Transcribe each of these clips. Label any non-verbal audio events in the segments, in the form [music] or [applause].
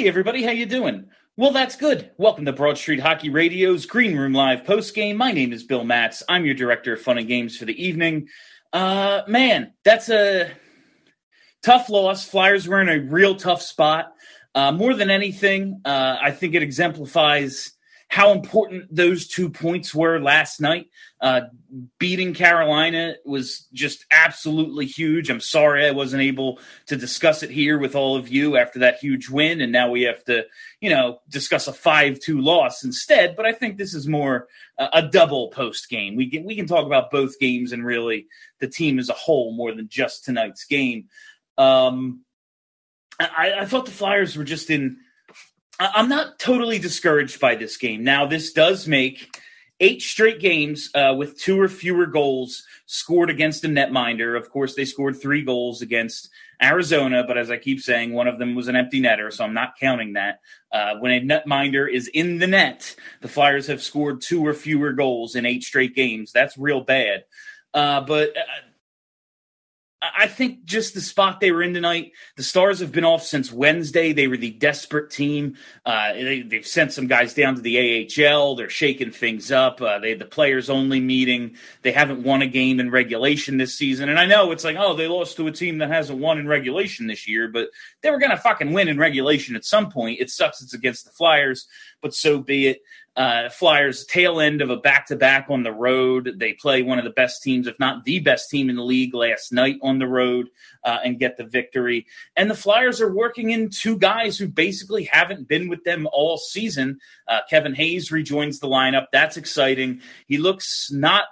Hey everybody, how you doing? Well, that's good. Welcome to Broad Street Hockey Radio's Green Room Live post game. My name is Bill Matz. I'm your director of fun and games for the evening. Uh, man, that's a tough loss. Flyers were in a real tough spot. Uh, more than anything, uh, I think it exemplifies how important those two points were last night. Uh, beating Carolina was just absolutely huge. I'm sorry I wasn't able to discuss it here with all of you after that huge win, and now we have to, you know, discuss a five-two loss instead. But I think this is more uh, a double post game. We can we can talk about both games and really the team as a whole more than just tonight's game. Um, I, I thought the Flyers were just in I'm not totally discouraged by this game. Now, this does make eight straight games uh, with two or fewer goals scored against a netminder. Of course, they scored three goals against Arizona, but as I keep saying, one of them was an empty netter, so I'm not counting that. Uh, when a netminder is in the net, the Flyers have scored two or fewer goals in eight straight games. That's real bad. Uh, but uh, I think just the spot they were in tonight. The Stars have been off since Wednesday. They were the desperate team. Uh, they, have sent some guys down to the AHL. They're shaking things up. Uh, they had the players only meeting. They haven't won a game in regulation this season. And I know it's like, oh, they lost to a team that hasn't won in regulation this year, but they were going to fucking win in regulation at some point. It sucks it's against the Flyers, but so be it. Uh, Flyers tail end of a back to back on the road. They play one of the best teams, if not the best team in the league last night on the road uh, and get the victory. And the Flyers are working in two guys who basically haven't been with them all season. Uh, Kevin Hayes rejoins the lineup. That's exciting. He looks not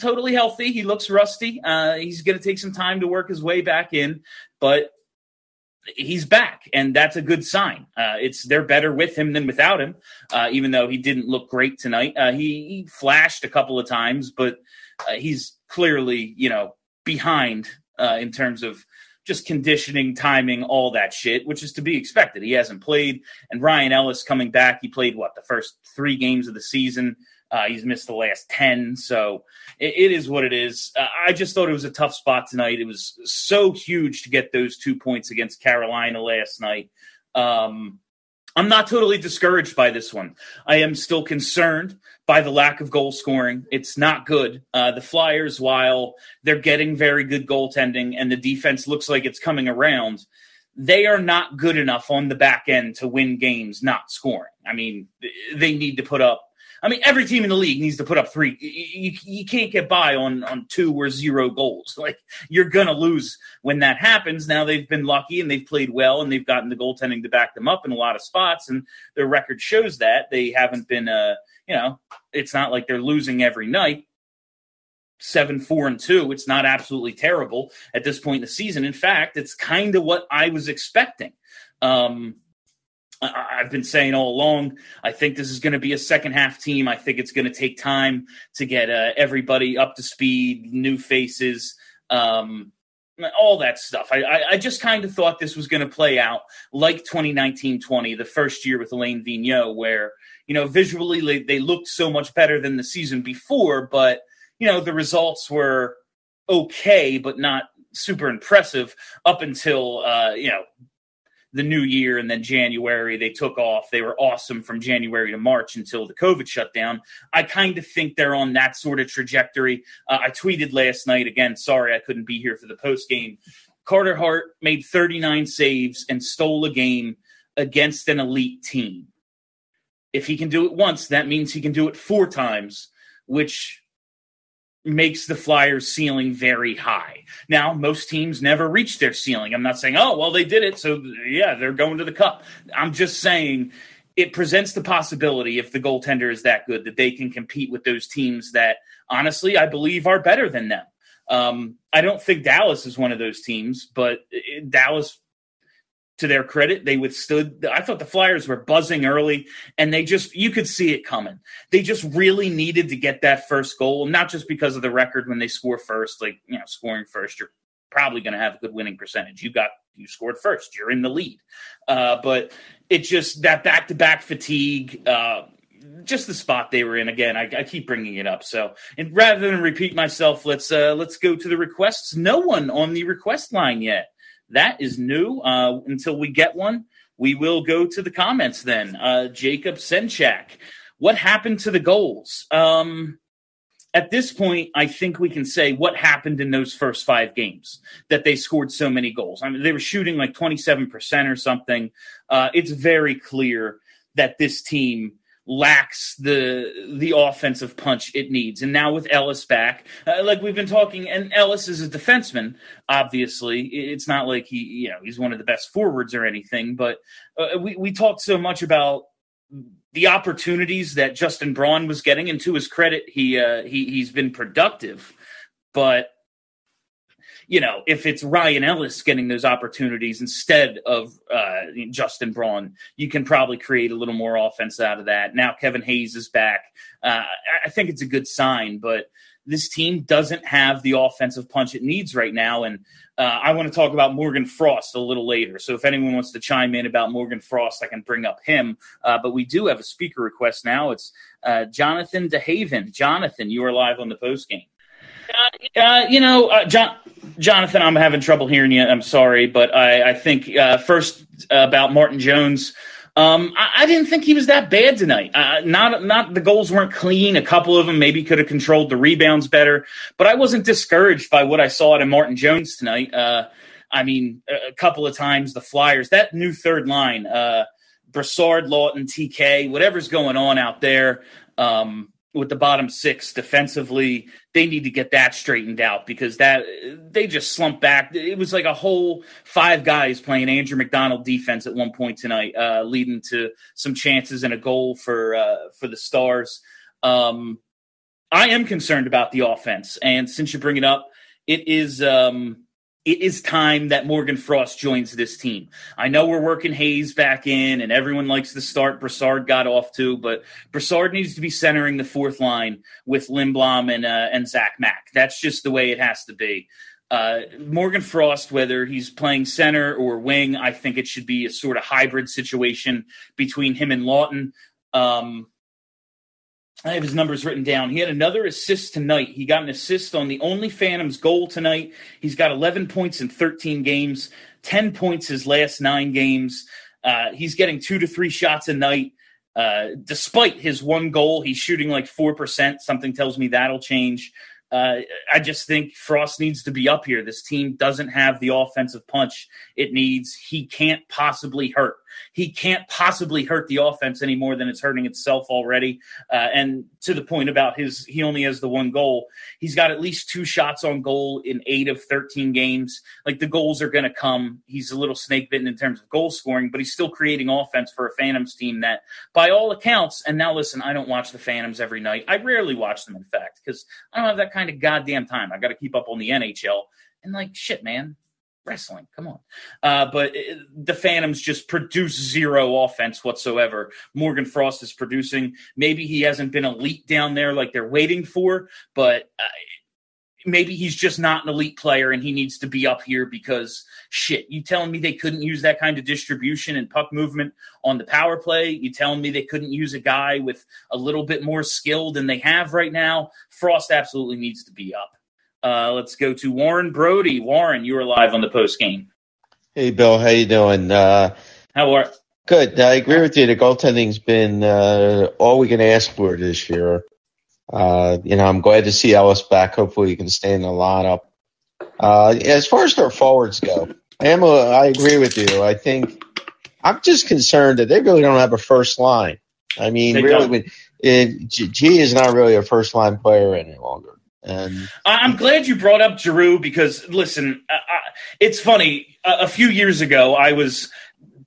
totally healthy. He looks rusty. Uh, he's going to take some time to work his way back in, but he's back, and that's a good sign. Uh, it's they're better with him than without him, uh, even though he didn't look great tonight. Uh, he, he, flashed a couple of times, but uh, he's clearly you know behind uh, in terms of just conditioning, timing, all that shit, which is to be expected. He hasn't played, and Ryan Ellis coming back. He played what the first three games of the season. Uh, he's missed the last 10. So it, it is what it is. Uh, I just thought it was a tough spot tonight. It was so huge to get those two points against Carolina last night. Um, I'm not totally discouraged by this one. I am still concerned by the lack of goal scoring. It's not good. Uh, the Flyers, while they're getting very good goaltending and the defense looks like it's coming around, they are not good enough on the back end to win games not scoring. I mean, they need to put up I mean, every team in the league needs to put up three. You, you can't get by on on two or zero goals. [laughs] Like you're gonna lose when that happens. Now they've been lucky and they've played well and they've gotten the goaltending to back them up in a lot of spots, and their record shows that they haven't been. Uh, you know, it's not like they're losing every night. Seven, four, and two. It's not absolutely terrible at this point in the season. In fact, it's kind of what I was expecting. Um, I've been saying all along, I think this is going to be a second half team. I think it's going to take time to get uh, everybody up to speed, new faces, um, all that stuff. I, I, I just kind of thought this was going to play out like 2019 20, the first year with Alain Vigneault, where, you know, visually they, they looked so much better than the season before, but, you know, the results were okay, but not super impressive up until, uh, you know, the new year and then January they took off. They were awesome from January to March until the COVID shutdown. I kind of think they're on that sort of trajectory. Uh, I tweeted last night again. Sorry I couldn't be here for the post game. Carter Hart made 39 saves and stole a game against an elite team. If he can do it once, that means he can do it four times, which makes the Flyers ceiling very high. Now, most teams never reach their ceiling. I'm not saying, oh, well, they did it. So, yeah, they're going to the cup. I'm just saying it presents the possibility, if the goaltender is that good, that they can compete with those teams that, honestly, I believe are better than them. Um, I don't think Dallas is one of those teams, but Dallas to their credit, they withstood. I thought the Flyers were buzzing early, and they just you could see it coming. They just really needed to get that first goal, not just because of the record when they score first. Like you know, scoring first, you're probably going to have a good winning percentage. You got you scored first, you're in the lead. Uh, but it just that back to back fatigue. Uh, just the spot they were in again. I, I, keep bringing it up. So, and rather than repeat myself, let's uh, let's go to the requests. No one on the request line yet. That is new uh, until we get one. we will go to the comments then. Uh, Jacob Senchak, what happened to the goals? Um, at this point, I think we can say what happened in those first five games that they scored so many goals. I mean, they were shooting like 27% or something. Uh, it's very clear that this team lacks the the offensive punch it needs. And now with Ellis back, uh, like we've been talking, and Ellis is a defenseman. Obviously, it's not like he you know he's one of the best forwards or anything. But uh, we we talked so much about the opportunities that Justin Braun was getting, and to his credit, he uh, he he's been productive. But you know, if it's Ryan Ellis getting those opportunities instead of uh, Justin Braun, you can probably create a little more offense out of that. Now Kevin Hayes is back. Uh, I think it's a good sign, but this team doesn't have the offensive punch it needs right now. And uh, I want to talk about Morgan Frost a little later. So if anyone wants to chime in about Morgan Frost, I can bring up him. Uh, but we do have a speaker request now. It's uh, Jonathan DeHaven. Jonathan, you are live on the post game. Uh, you know, uh, John, Jonathan, I'm having trouble hearing you. I'm sorry, but I, I think uh, first about Martin Jones. Um, I, I, didn't think he was that bad tonight. Uh, not, not the goals weren't clean. A couple of them maybe could have controlled the rebounds better, but I wasn't discouraged by what I saw in Martin Jones tonight. Uh, I mean, a, couple of times the Flyers, that new third line, uh, Brassard, Laughton, TK, whatever's going on out there. Um, with the bottom six defensively, they need to get that straightened out because that they just slumped back. It was like a whole five guys playing Andrew MacDonald defense at one point tonight, uh, leading to some chances and a goal for uh, for the Stars. Um, I am concerned about the offense, and since you bring it up, it is. Um, it is time that Morgan Frost joins this team. I know we're working Hayes back in, and everyone likes the start Brassard got off to, but Brassard needs to be centering the fourth line with Lindblom and uh, and Zach Mack. That's just the way it has to be. Uh, Morgan Frost, whether he's playing center or wing, I think it should be a sort of hybrid situation between him and Laughton. Um, I have his numbers written down. He had another assist tonight. He got an assist on the only Phantoms goal tonight. He's got 11 points in 13 games, 10 points his last nine games. Uh, he's getting two to three shots a night. Uh, despite his one goal, he's shooting like 4%. Something tells me that'll change. Uh, I just think Frost needs to be up here. This team doesn't have the offensive punch it needs. He can't possibly hurt he can't possibly hurt the offense any more than it's hurting itself already. Uh, and to the point about his, he only has the one goal. He's got at least two shots on goal in eight of 13 games. Like the goals are going to come. He's a little snake bitten in terms of goal scoring, but he's still creating offense for a Phantoms team that, by all accounts, and now listen, I don't watch the Phantoms every night. I rarely watch them, in fact, because I don't have that kind of goddamn time. I got to keep up on the NHL. And like, shit, man, wrestling. Come on. Uh, but it, the Phantoms just produce zero offense whatsoever. Morgan Frost is producing. Maybe he hasn't been elite down there like they're waiting for, but uh, maybe he's just not an elite player and he needs to be up here because shit. You telling me they couldn't use that kind of distribution and puck movement on the power play? You telling me they couldn't use a guy with a little bit more skill than they have right now? Frost absolutely needs to be up. Uh, let's go to Warren Brody. Warren, you are live on the post game. Hey, Bill. How you doing? Uh, how are? Good. I agree with you. The goaltending's been uh, all we can ask for this year. Uh, you know, I'm glad to see Ellis back. Hopefully, he can stay in the lineup. Uh, as far as their forwards go, I am. A, I agree with you. I think I'm just concerned that they really don't have a first line. I mean, they really, when, it, G is not really a first line player any longer. And I'm glad you brought up Giroux because listen, I, I, it's funny. A, a, few years ago, I was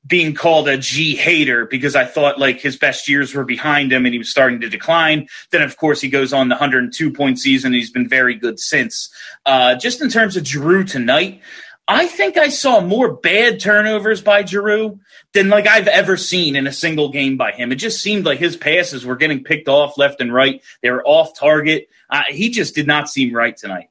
being called a G hater because I thought like his best years were behind him and he was starting to decline. Then, of course, he goes on the 102 point season. He's been very good since. Uh, just in terms of Giroux tonight, I think I saw more bad turnovers by Giroux than like I've ever seen in a single game by him. It just seemed like his passes were getting picked off left and right. They were off target. Uh, he just did not seem right tonight.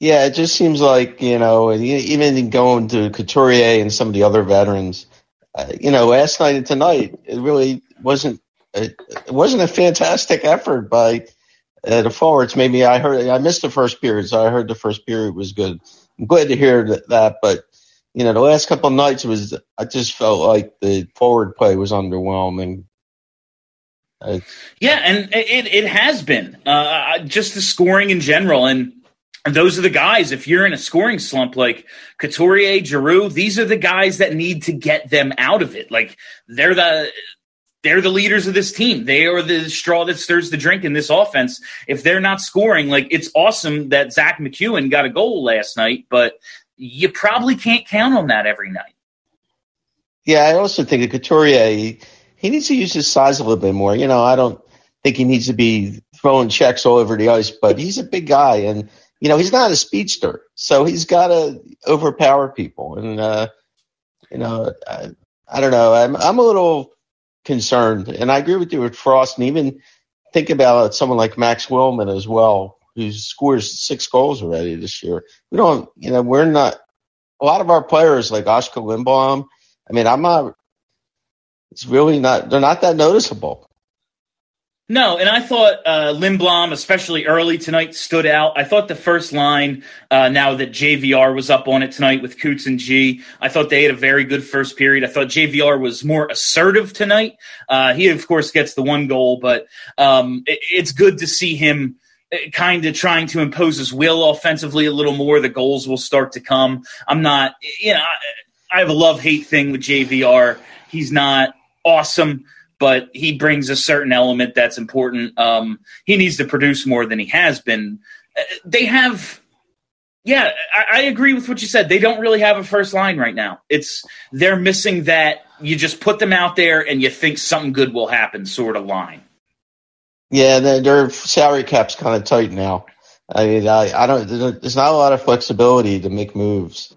Yeah, it just seems like you know, even going to Couturier and some of the other veterans, uh, you know, last night and tonight, it really wasn't. It, it wasn't a fantastic effort by uh, the forwards. Maybe I heard I missed the first period, so I heard the first period was good. I'm glad to hear that, that but you know, the last couple of nights was I just felt like the forward play was underwhelming. Uh, yeah, and it it has been uh, just the scoring in general, and those are the guys. If you're in a scoring slump like Couturier, Giroux, these are the guys that need to get them out of it. Like they're the they're the leaders of this team. They are the straw that stirs the drink in this offense. If they're not scoring, like it's awesome that Zack MacEwen got a goal last night, but you probably can't count on that every night. Yeah, I also think that Couturier he, he needs to use his size a little bit more. You know, I don't think he needs to be throwing checks all over the ice, but he's a big guy, and you know he's not a speedster, so he's got to overpower people. And uh, you know, I, I don't know. I'm I'm a little concerned. And I agree with you with Frost, and even think about someone like Max Willman as well, who scores six goals already this year. We don't, you know, we're not. A lot of our players like Oscar Lindblom. I mean, I'm not. It's really not. They're not that noticeable. No, and I thought uh, Lindblom, especially early tonight, stood out. I thought the first line, uh, now that JVR was up on it tonight with Coots and G, I thought they had a very good first period. I thought JVR was more assertive tonight. Uh, he, of course, gets the one goal, but um, it, it's good to see him uh, kind of trying to impose his will offensively a little more. The goals will start to come. I'm not, you know, I, I have a love hate thing with JVR. He's not awesome but he brings a certain element that's important. Um, he needs to produce more than he has been. Uh, they have, yeah, I, I, agree with what you said. They don't really have a first line right now. It's they're missing that. You just put them out there and you think something good will happen, sort of line. Yeah, their salary cap's kind of tight now. I mean, I, I don't. There's not a lot of flexibility to make moves.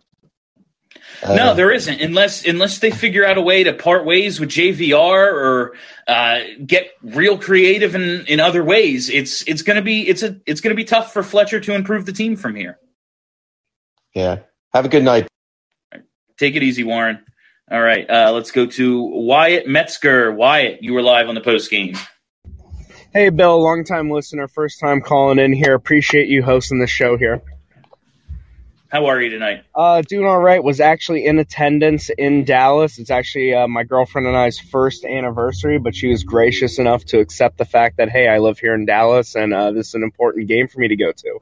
Uh, no, there isn't unless unless they figure out a way to part ways with JVR or uh, get real creative in, in other ways. It's it's going to be it's a it's going to be tough for Fletcher to improve the team from here. Yeah. Have a good night. Take it easy, Warren. All right, uh, let's go to Wyatt Metzger. Wyatt, you were live on the post game. Hey, Bill, long time listener, first time calling in here. Appreciate you hosting the show here. How are you tonight? Uh, doing all right. Was actually in attendance in Dallas. It's actually uh, my girlfriend and I's first anniversary, but she was gracious enough to accept the fact that hey, I live here in Dallas, and uh, this is an important game for me to go to.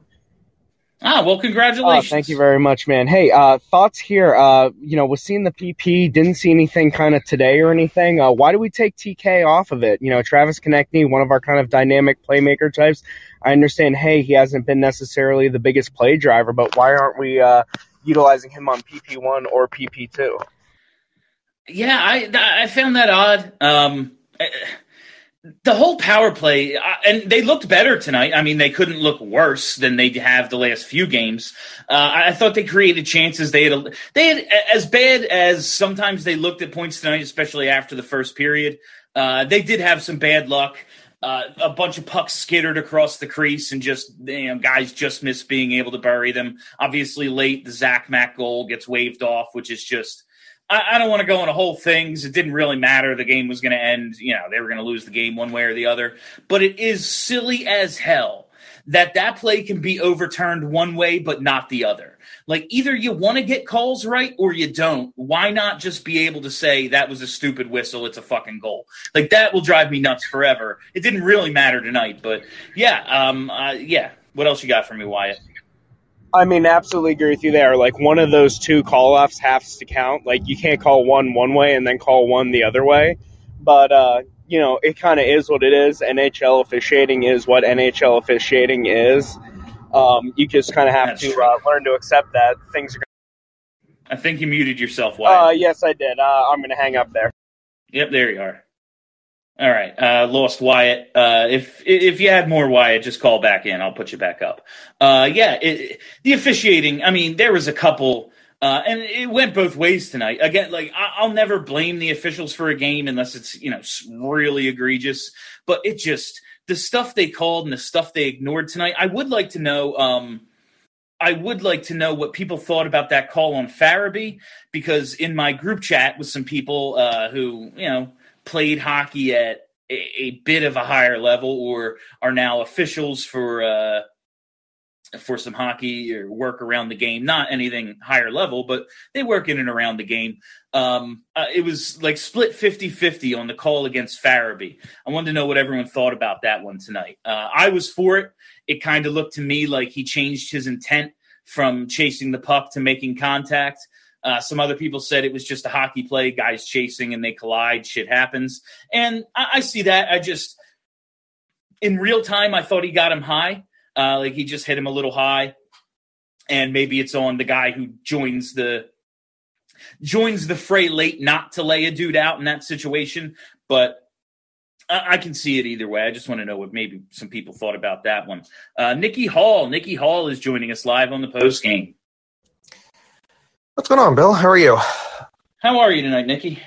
Ah, well, congratulations. Uh, thank you very much, man. Hey, uh, thoughts here. Uh, you know, was seeing the PP, didn't see anything kind of today or anything. Uh, why do we take TK off of it? You know, Travis Konecny, one of our kind of dynamic playmaker types. I understand, hey, he hasn't been necessarily the biggest play driver, but why aren't we uh, utilizing him on PP1 or PP2? Yeah, I I found that odd. Um, the whole power play, uh, and they looked better tonight. I mean, they couldn't look worse than they have the last few games. Uh, I thought they created chances. They had a, they had as bad as sometimes they looked at points tonight, especially after the first period. Uh, they did have some bad luck. Uh, a bunch of pucks skittered across the crease and just you know guys just missed being able to bury them. Obviously, late the Zach Mack goal gets waved off, which is just I, I don't want to go into whole things. It didn't really matter. The game was going to end. You know they were going to lose the game one way or the other. But it is silly as hell that that play can be overturned one way but not the other. Like either you want to get calls right or you don't. Why not just be able to say that was a stupid whistle, it's a fucking goal? Like that will drive me nuts forever. It didn't really matter tonight, but yeah, um, uh, yeah. What else you got for me, Wyatt? I mean, absolutely agree with you there. Like one of those two call offs has to count. Like you can't call one one way and then call one the other way. But uh, you know, it kind of is what it is. NHL officiating is what NHL officiating is. Um, you just kind of have That's to uh, learn to accept that things are. I think you muted yourself. Wyatt. Uh, yes, I did. Uh, I'm going to hang up there. Yep, there you are. All right, uh, lost Wyatt. Uh, if if you had more Wyatt, just call back in. I'll put you back up. Uh, yeah, it, the officiating. I mean, there was a couple, uh, and it went both ways tonight. Again, like I, will never blame the officials for a game unless it's you know really egregious. But it just the stuff they called and the stuff they ignored tonight. I would like to know. Um, I would like to know what people thought about that call on Farabee because in my group chat with some people uh, who you know played hockey at a, a, bit of a higher level or are now officials for uh, for some hockey or work around the game. Not anything higher level, but they work in and around the game. Um, uh, it was like split 50 50 on the call against Farabee. I wanted to know what everyone thought about that one tonight. Uh, I was for it. It kind of looked to me like he changed his intent from chasing the puck to making contact. Uh, some other people said it was just a hockey play, guys chasing and they collide, shit happens. And I, I see that. I just, in real time, I thought he got him high. Uh, like he just hit him a little high, and maybe it's on the guy who joins the joins the fray late not to lay a dude out in that situation. But I, can see it either way. I just want to know what maybe some people thought about that one. Uh, Nikki Hall, Nikki Hall is joining us live on the post game. What's going on, Bill? How are you? How are you tonight, Nikki?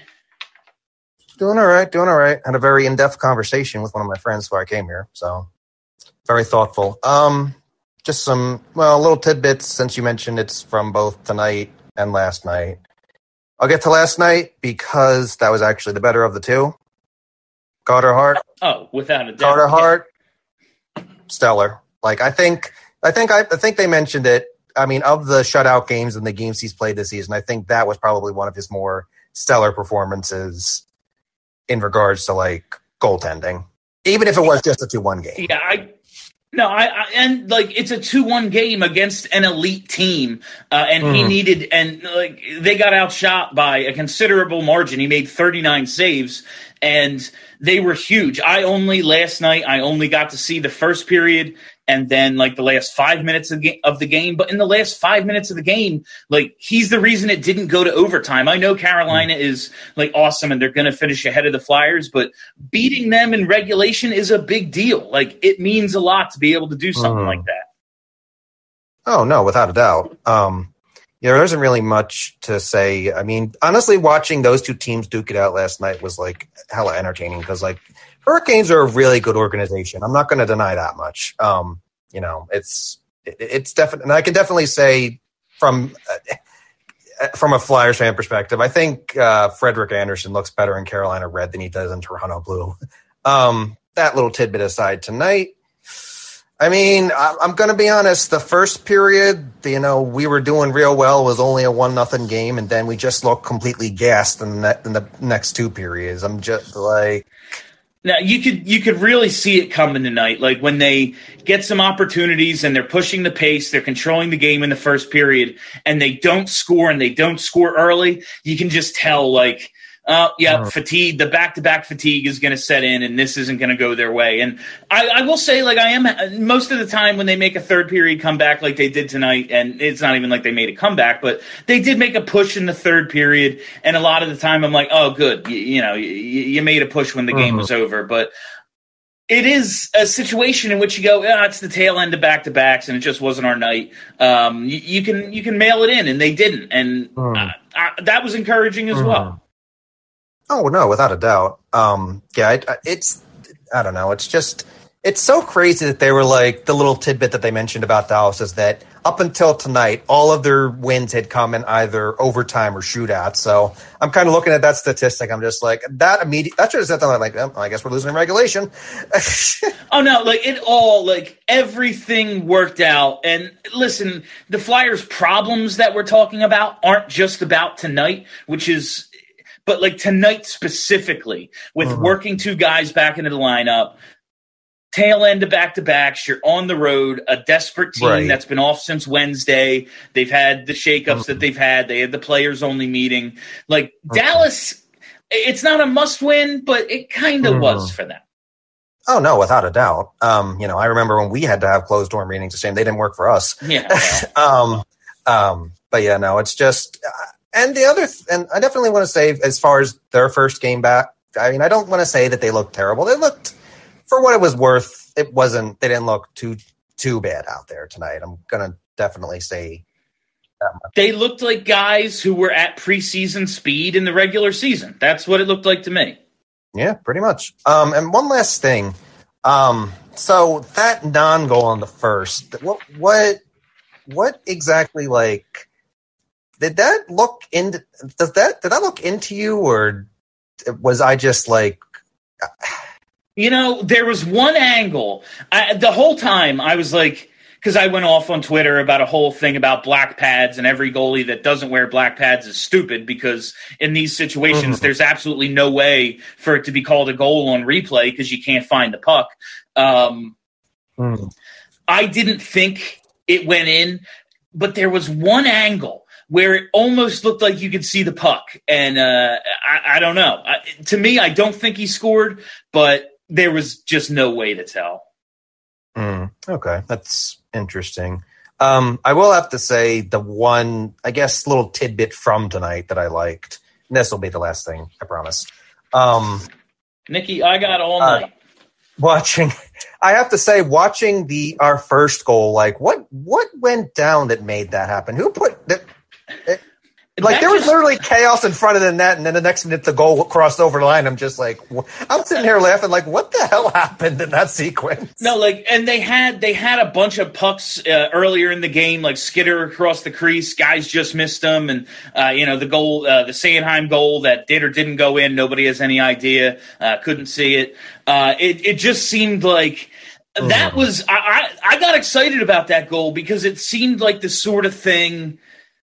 Doing all right, doing all right. Had a very in-depth conversation with one of my friends before I came here, so very thoughtful. Um, just some well, little tidbits since you mentioned it's from both tonight and last night. I'll get to last night because that was actually the better of the two. Carter Hart. Oh, without a doubt. Carter Hart, stellar. Like I think, I think, I, I think they mentioned it. I mean, of the shutout games and the games he's played this season, I think that was probably one of his more stellar performances in regards to like goaltending, even if it was just a two-one game. Yeah, I no, I, I, and like it's a two-one game against an elite team, uh, and mm. he needed and like they got outshot by a considerable margin. He made thirty-nine saves, and they were huge. I only last night I only got to see the first period and then like the last five minutes of, of the game. But in the last five minutes of the game, like he's the reason it didn't go to overtime. I know Carolina mm. is like awesome and they're going to finish ahead of the Flyers, but beating them in regulation is a big deal. Like it means a lot to be able to do something mm. like that. Oh no, without a doubt. Um, yeah, there isn't really much to say. I mean, honestly, watching those two teams duke it out last night was like hella entertaining because like Hurricanes are a really good organization. I'm not going to deny that much. Um, you know, it's it, it's definitely, and I can definitely say from uh, from a Flyers fan perspective, I think uh, Frederik Andersen looks better in Carolina red than he does in Toronto blue. [laughs] Um, that little tidbit aside, tonight I mean, I'm going to be honest. The first period, you know, we were doing real well. was only a one nothing game, and then we just looked completely gassed in the, in the next two periods. I'm just like, now you could you could really see it coming tonight. Like when they get some opportunities and they're pushing the pace, they're controlling the game in the first period, and they don't score and they don't score early. You can just tell like uh, yeah, oh. fatigue, the back to back fatigue is going to set in and this isn't going to go their way. And I, I, will say, like, I am most of the time when they make a third period comeback like they did tonight, and it's not even like they made a comeback, but they did make a push in the third period. And a lot of the time I'm like, oh, good. You, you know, you, you, made a push when the game uh-huh. was over. But it is a situation in which you go, oh, it's the tail end of back to backs, and it just wasn't our night. Um, you, you, can you can mail it in, and they didn't, and uh, that was encouraging as well. Oh no, without a doubt. Um, yeah, it, it's I don't know. It's just it's so crazy that they were like the little tidbit that they mentioned about Dallas is that up until tonight, all of their wins had come in either overtime or shootout. So I'm kind of looking at that statistic. I'm just like that immediate. That should have said something like, oh, I guess we're losing regulation. [laughs] oh no, like it all, like everything worked out. And listen, the Flyers' problems that we're talking about aren't just about tonight, which is but like tonight specifically, with uh-huh. working two guys back into the lineup, tail end of back to backs, you're on the road, a desperate team right. that's been off since Wednesday. They've had the shakeups uh-huh. that they've had. They had the players only meeting. Like uh-huh. Dallas, it's not a must win, but it kind of was for them. Oh no, without a doubt. Um, you know, I remember when we had to have closed door meetings. The same, they didn't work for us. Yeah. [laughs] um, um, but yeah, no, it's just and the other, th- and I definitely want to say, as far as their first game back, I mean, I don't want to say that they looked terrible. They looked, for what it was worth, it wasn't. They didn't look too too bad out there tonight. I'm gonna definitely say They looked like guys who were at preseason speed in the regular season. That's what it looked like to me. Yeah, pretty much. Um, and one last thing. Um, so that non goal on the first, what, what, what exactly like? Did that look in? Does that did that look into you, or was I just like? You know, there was one angle. I, the whole time I was like, because I went off on Twitter about a whole thing about black pads, and every goalie that doesn't wear black pads is stupid because in these situations, mm-hmm. there's absolutely no way for it to be called a goal on replay because you can't find the puck. Um, mm. I didn't think it went in, but there was one angle where it almost looked like you could see the puck. And uh, I, I, don't know. I, to me, I don't think he scored, but there was just no way to tell. Mm, okay, that's interesting. Um, I will have to say the one, I guess, little tidbit from tonight that I liked. This will be the last thing, I promise. Um, Nikki, I got all uh, night. Watching, I have to say, watching the our first goal, like what what went down that made that happen? Who put that? Like there was just, literally chaos in front of the net, and then the next minute the goal crossed over the line. I'm just like, I'm sitting here laughing, like, what the hell happened in that sequence? No, like, and they had they had a bunch of pucks uh, earlier in the game, like skitter across the crease. Guys just missed them, and uh, you know the goal, uh, the Sanheim goal that did or didn't go in. Nobody has any idea. Uh, couldn't see it. Uh, it it just seemed like that uh-huh. was I, I I got excited about that goal because it seemed like the sort of thing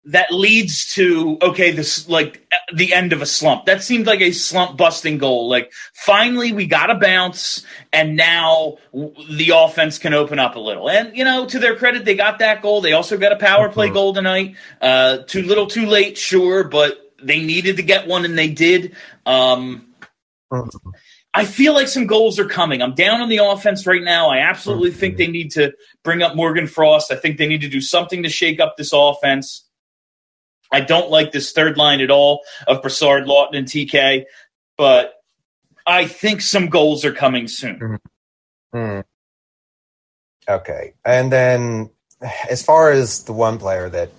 that leads to okay this like the end of a slump that seemed like a slump busting goal like finally we got a bounce and now the offense can open up a little and you know to their credit they got that goal they also got a power play mm-hmm. goal tonight uh too little too late sure but they needed to get one and they did um. I feel like some goals are coming. I'm down on the offense right now. I absolutely think mm-hmm. they need to bring up Morgan Frost. I think they need to do something to shake up this offense. I don't like this third line at all of Brassard, Laughton, and TK, but I think some goals are coming soon. Mm-hmm. Mm. Okay. And then as far as the one player that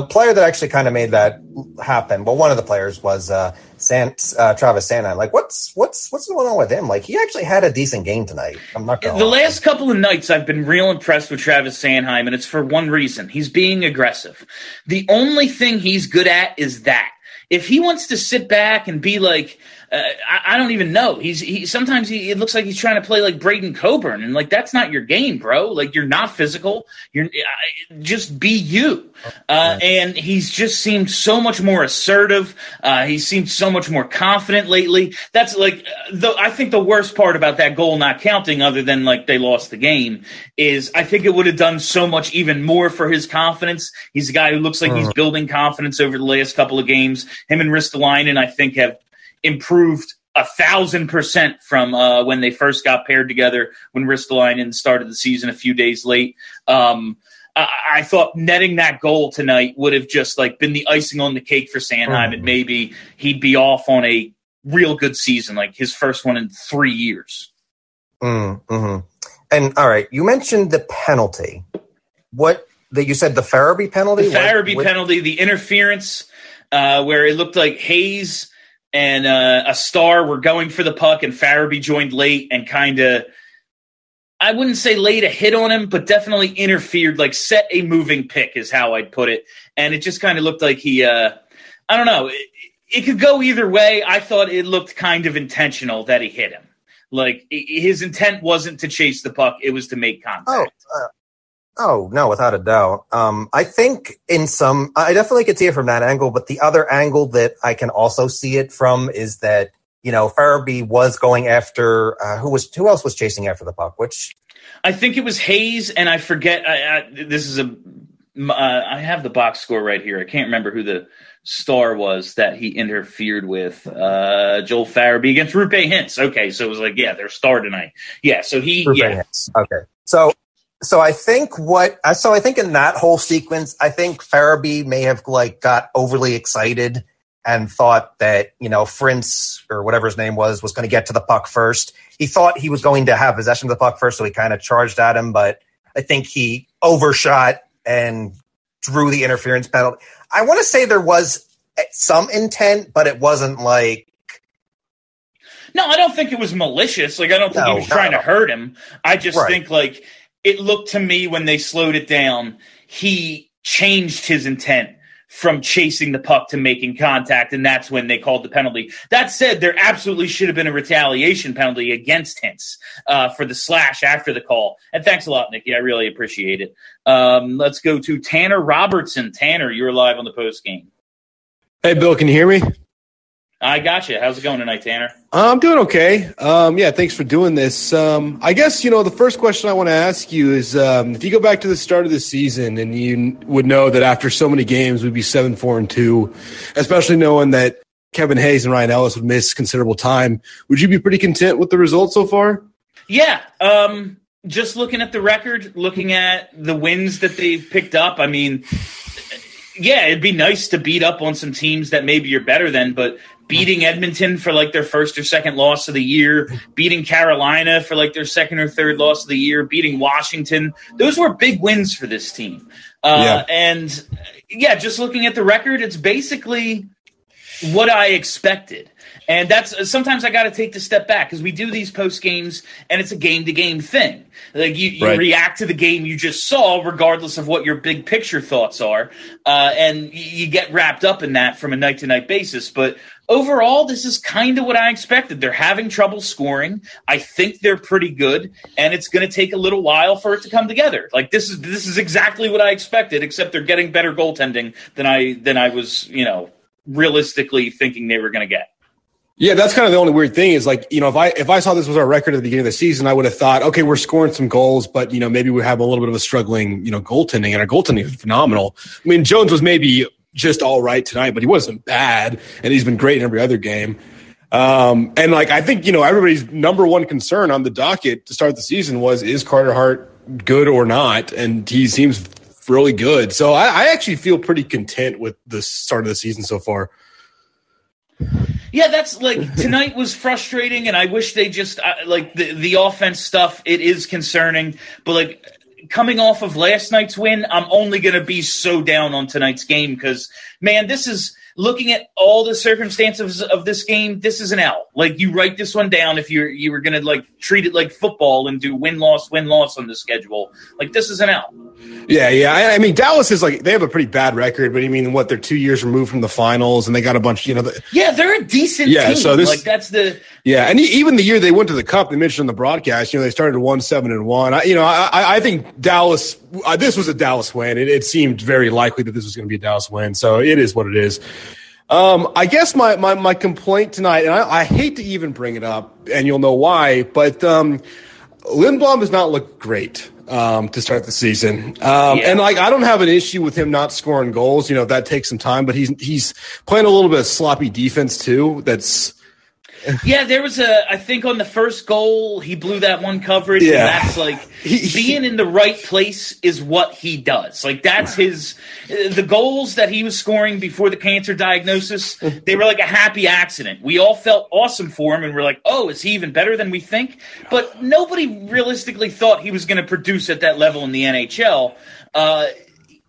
the player that actually kind of made that happen, well, one of the players was uh, San, uh, Travis Sanheim. Like, what's what's what's going on with him? Like, he actually had a decent game tonight. I'm not the lie. last couple of nights. I've been real impressed with Travis Sanheim, and it's for one reason: he's being aggressive. The only thing he's good at is that. If he wants to sit back and be like, uh, I, I, don't even know. He's he sometimes he it looks like he's trying to play like Braydon Coburn, and like that's not your game, bro. Like you're not physical. You're uh, just be you. Uh, and he's just seemed so much more assertive. Uh, he seemed so much more confident lately. That's like the I think the worst part about that goal not counting, other than like they lost the game, is I think it would have done so much even more for his confidence. He's a guy who looks like he's uh-huh. building confidence over the last couple of games. Him and Ristolainen, I think, have improved a thousand percent from uh, when they first got paired together when Ristolainen started the season a few days late. Um, I, I, thought netting that goal tonight would have just like been the icing on the cake for Sanheim, mm-hmm. and maybe he'd be off on a real good season, like his first one in three years. Mm-hmm. And all right, you mentioned the penalty. What that you said the Farabee penalty? The Farabee what, what? penalty, the interference, uh, where it looked like Hayes and uh, a star were going for the puck, and Farabee joined late and kind of, I wouldn't say laid a hit on him, but definitely interfered, like set a moving pick is how I'd put it. And it just kind of looked like he, uh, I don't know, it, it could go either way. I thought it looked kind of intentional that he hit him. Like his intent wasn't to chase the puck; it was to make contact. Oh, uh, Oh no, without a doubt. Um, I think in some, I definitely could see it from that angle. But the other angle that I can also see it from is that you know Farabee was going after uh, who was who else was chasing after the puck? Which I think it was Hayes, and I forget. I, I, this is a. Uh, I have the box score right here. I can't remember who the star was that he interfered with. Uh, Joel Farabee against Roope Hintz. Okay, so it was like, yeah, their star tonight. Yeah, so he. Roope yeah. Hintz. Okay, so so I think what uh, so I think in that whole sequence, I think Farabee may have like got overly excited and thought that you know Frince or whatever his name was was going to get to the puck first. He thought he was going to have possession of the puck first, so he kind of charged at him. But I think he overshot and drew the interference penalty. I want to say there was eh, some intent, but it wasn't like. No, I don't think it was malicious. Like I don't think no, he was trying to hurt him. I just right. think like it looked to me when they slowed it down, he changed his intent from chasing the puck to making contact, and that's when they called the penalty. That said, there absolutely should have been a retaliation penalty against Hintz uh, for the slash after the call. And thanks a lot, Nikki. I really appreciate it. Um, let's go to Tanner Robertson. Tanner, you're live on the post game. Hey, Bill, can you hear me? I got you. How's it going tonight, Tanner? I'm doing okay. Um, yeah, thanks for doing this. Um, I guess you know the first question I want to ask you is um, if you go back to the start of the season and you would know that after so many games we'd be seven, four, and two, especially knowing that Kevin Hayes and Ryan Ellis would miss considerable time, would you be pretty content with the results so far? Yeah. Um, just looking at the record, looking at the wins that they've picked up, I mean, yeah, it'd be nice to beat up on some teams that maybe you're better than, but beating Edmonton for like their first or second loss of the year, beating Carolina for like their second or third loss of the year, beating Washington. Those were big wins for this team. Uh, yeah. And yeah, just looking at the record, it's basically what I expected. And that's sometimes I got to take the step back because we do these post games and it's a game to game thing. Like you, you right. react to the game you just saw, regardless of what your big picture thoughts are, uh, and you get wrapped up in that from a night to night basis. But overall, this is kind of what I expected. They're having trouble scoring. I think they're pretty good, and it's going to take a little while for it to come together. Like this is this is exactly what I expected, except they're getting better goaltending than I than I was, you know, realistically thinking they were going to get. Yeah, that's kind of the only weird thing is like, you know, if I if I saw this was our record at the beginning of the season, I would have thought, okay, we're scoring some goals, but you know, maybe we have a little bit of a struggling, you know, goaltending, and our goaltending is phenomenal. I mean, Jones was maybe just all right tonight, but he wasn't bad, and he's been great in every other game. Um, and like I think you know everybody's number one concern on the docket to start the season was is Carter Hart good or not, and he seems really good. So I, I actually feel pretty content with the start of the season so far. Yeah, that's like [laughs] tonight was frustrating, and I wish they just uh, like the the offense stuff. It is concerning, but like coming off of last night's win, I'm only going to be so down on tonight's game because man, this is looking at all the circumstances of this game, this is an L. Like you write this one down if you're you were gonna like treat it like football and do win loss win loss on the schedule. Like this is an L. Yeah, yeah. I, I, mean, Dallas is like they have a pretty bad record, but I mean, what they're two years removed from the finals, and they got a bunch. You know, the, yeah, they're a decent. Yeah, team. so this like that's the yeah, and even the year they went to the Cup, they mentioned on the broadcast. You know, they started one seven and one. I, you know, I, I think Dallas. Uh, this was a Dallas win. It, it seemed very likely that this was going to be a Dallas win. So it is what it is. Um, I guess my, my, my complaint tonight, and I, I, hate to even bring it up, and you'll know why, but um, Lindblom does not look great um, to start the season. Um, yeah. And like, I don't have an issue with him not scoring goals. You know, that takes some time, but he's he's playing a little bit of sloppy defense too. That's [laughs] yeah, there was a. I think on the first goal, he blew that one coverage. Yeah, that's like [laughs] he, being in the right place is what he does. Like that's his. The goals that he was scoring before the cancer diagnosis, [laughs] they were like a happy accident. We all felt awesome for him, and we're like, oh, is he even better than we think? But nobody realistically thought he was going to produce at that level in the NHL. Uh,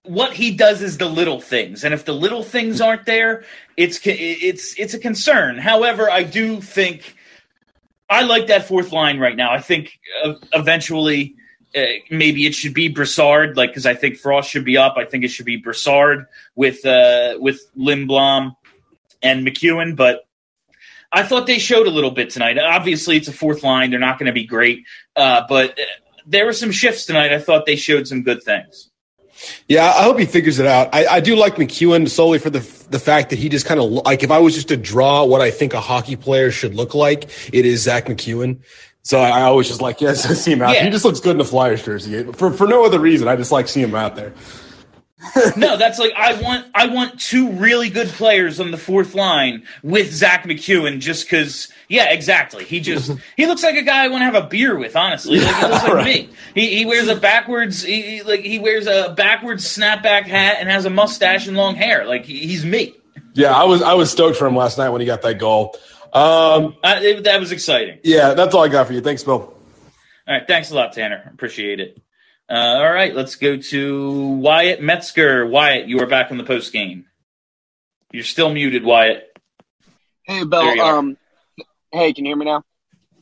what he does is the little things, and if the little things aren't there, it's it's it's a concern. However, I do think I like that fourth line right now. I think uh, eventually. Uh, maybe it should be Brassard, like because I think Frost should be up. I think it should be Brassard with uh, with Lindblom and MacEwen. But I thought they showed a little bit tonight. Obviously, it's a fourth line; they're not going to be great, uh, but uh, there were some shifts tonight. I thought they showed some good things. Yeah, I hope he figures it out. I, I do like McEwen solely for the the fact that he just kind of like if I was just to draw what I think a hockey player should look like, it is Zack MacEwen. So I, I always just like [laughs] yes, I see him out. Yeah. He just looks good in the Flyers jersey for for no other reason. I just like seeing him out there. No, that's like I want I want two really good players on the fourth line with Zack MacEwen just because yeah, exactly. He just he looks like a guy I want to have a beer with, honestly. Like he looks like [laughs] right. me. He, he wears a backwards he, like he wears a backwards snapback hat and has a mustache and long hair. Like he, he's me. Yeah, I was I was stoked for him last night when he got that goal. Um, uh, it, that was exciting. Yeah, that's all I got for you. Thanks, Bill. All right, thanks a lot, Tanner. Appreciate it. Uh, all right, let's go to Wyatt Metzger. Wyatt, you are back on the post game. You're still muted, Wyatt. Hey, Bill. Um, hey, can you hear me now?